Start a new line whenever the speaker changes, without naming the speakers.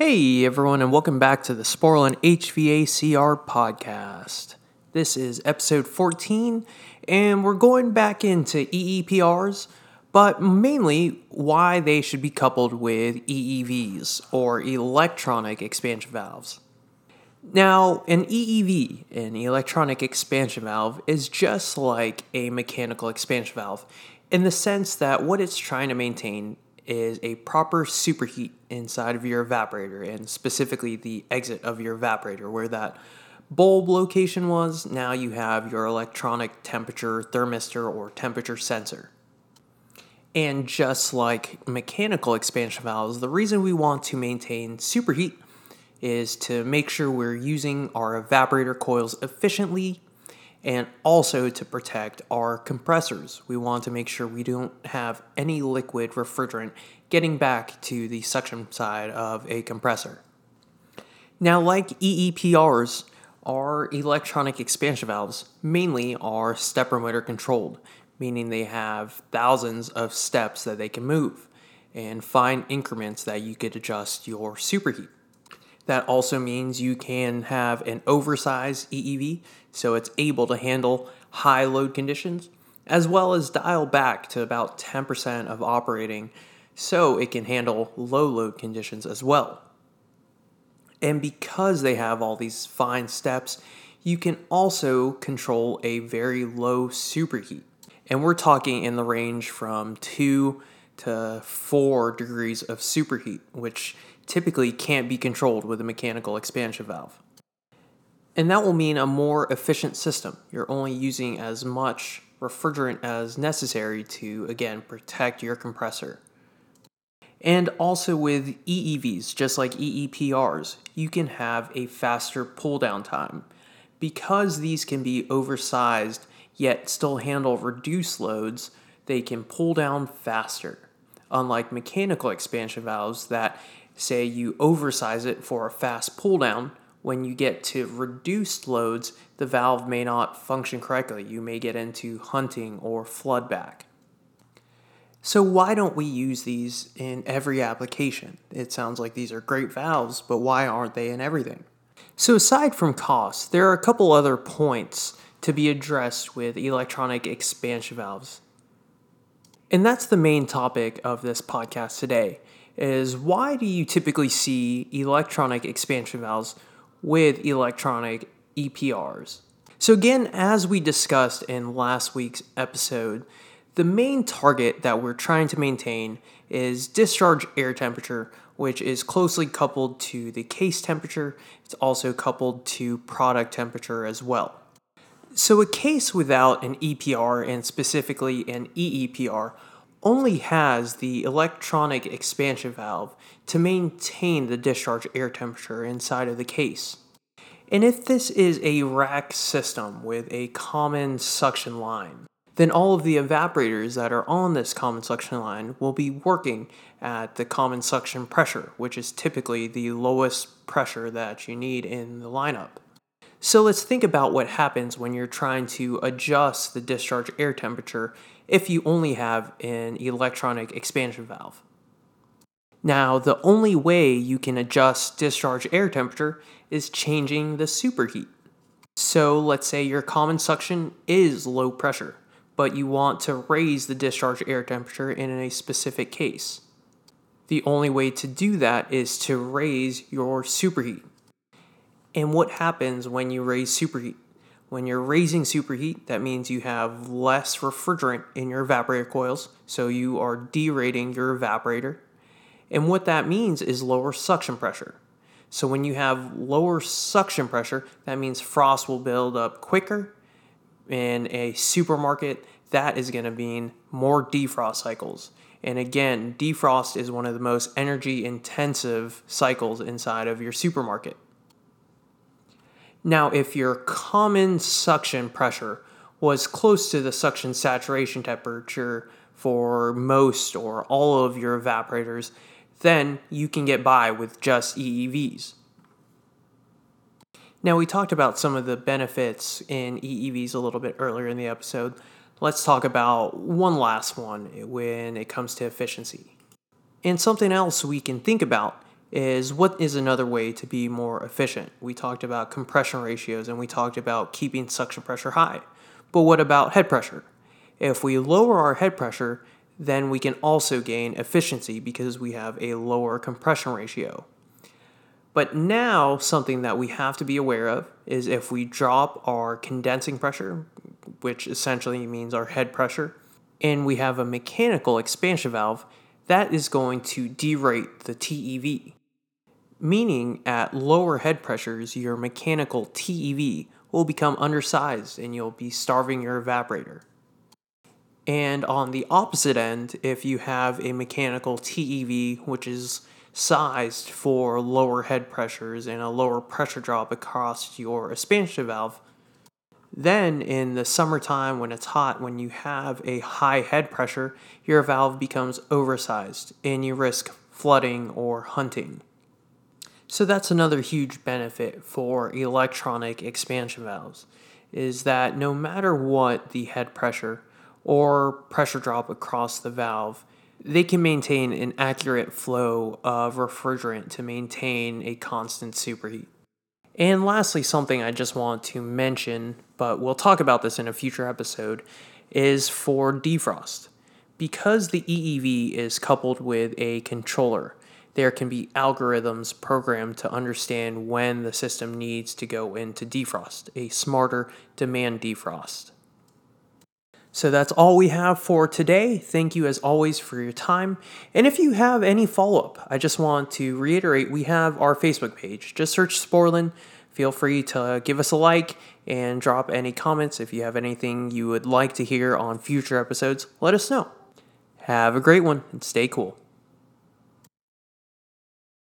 Hey everyone, and welcome back to the Sporlan HVACR podcast. This is episode 14, and we're going back into EEPRs, but mainly why they should be coupled with EEVs or electronic expansion valves. Now, an EEV, an electronic expansion valve, is just like a mechanical expansion valve in the sense that what it's trying to maintain is a proper superheat inside of your evaporator and specifically the exit of your evaporator where that bulb location was. Now you have your electronic temperature thermistor or temperature sensor. And just like mechanical expansion valves, the reason we want to maintain superheat is to make sure we're using our evaporator coils efficiently and also to protect our compressors. We want to make sure we don't have any liquid refrigerant getting back to the suction side of a compressor. Now, like EEPRs, our electronic expansion valves mainly are stepper motor controlled, meaning they have thousands of steps that they can move and fine increments that you could adjust your superheat. That also means you can have an oversized EEV so it's able to handle high load conditions, as well as dial back to about 10% of operating so it can handle low load conditions as well. And because they have all these fine steps, you can also control a very low superheat. And we're talking in the range from 2 to 4 degrees of superheat, which typically can't be controlled with a mechanical expansion valve. And that will mean a more efficient system. You're only using as much refrigerant as necessary to, again, protect your compressor. And also with EEVs, just like EEPRs, you can have a faster pull down time. Because these can be oversized yet still handle reduced loads, they can pull down faster. Unlike mechanical expansion valves that say you oversize it for a fast pull down, when you get to reduced loads, the valve may not function correctly. You may get into hunting or flood back. So, why don't we use these in every application? It sounds like these are great valves, but why aren't they in everything? So, aside from cost, there are a couple other points to be addressed with electronic expansion valves. And that's the main topic of this podcast today is why do you typically see electronic expansion valves with electronic EPRs? So again, as we discussed in last week's episode, the main target that we're trying to maintain is discharge air temperature, which is closely coupled to the case temperature. It's also coupled to product temperature as well. So, a case without an EPR and specifically an EEPR only has the electronic expansion valve to maintain the discharge air temperature inside of the case. And if this is a rack system with a common suction line, then all of the evaporators that are on this common suction line will be working at the common suction pressure, which is typically the lowest pressure that you need in the lineup. So let's think about what happens when you're trying to adjust the discharge air temperature if you only have an electronic expansion valve. Now, the only way you can adjust discharge air temperature is changing the superheat. So, let's say your common suction is low pressure, but you want to raise the discharge air temperature in a specific case. The only way to do that is to raise your superheat. And what happens when you raise superheat? When you're raising superheat, that means you have less refrigerant in your evaporator coils, so you are derating your evaporator. And what that means is lower suction pressure. So when you have lower suction pressure, that means frost will build up quicker. In a supermarket, that is going to mean more defrost cycles. And again, defrost is one of the most energy intensive cycles inside of your supermarket. Now, if your common suction pressure was close to the suction saturation temperature for most or all of your evaporators, then you can get by with just EEVs. Now, we talked about some of the benefits in EEVs a little bit earlier in the episode. Let's talk about one last one when it comes to efficiency. And something else we can think about is what is another way to be more efficient? We talked about compression ratios and we talked about keeping suction pressure high. But what about head pressure? If we lower our head pressure, then we can also gain efficiency because we have a lower compression ratio. But now, something that we have to be aware of is if we drop our condensing pressure, which essentially means our head pressure, and we have a mechanical expansion valve, that is going to derate the TEV. Meaning, at lower head pressures, your mechanical TEV will become undersized and you'll be starving your evaporator. And on the opposite end, if you have a mechanical TEV, which is sized for lower head pressures and a lower pressure drop across your expansion valve, then in the summertime when it's hot, when you have a high head pressure, your valve becomes oversized and you risk flooding or hunting. So that's another huge benefit for electronic expansion valves is that no matter what the head pressure or pressure drop across the valve, they can maintain an accurate flow of refrigerant to maintain a constant superheat. And lastly, something I just want to mention, but we'll talk about this in a future episode, is for defrost. Because the EEV is coupled with a controller, there can be algorithms programmed to understand when the system needs to go into defrost, a smarter demand defrost. So that's all we have for today. Thank you as always for your time. And if you have any follow up, I just want to reiterate we have our Facebook page. Just search Sporlan. Feel free to give us a like and drop any comments. If you have anything you would like to hear on future episodes, let us know. Have a great one and stay cool.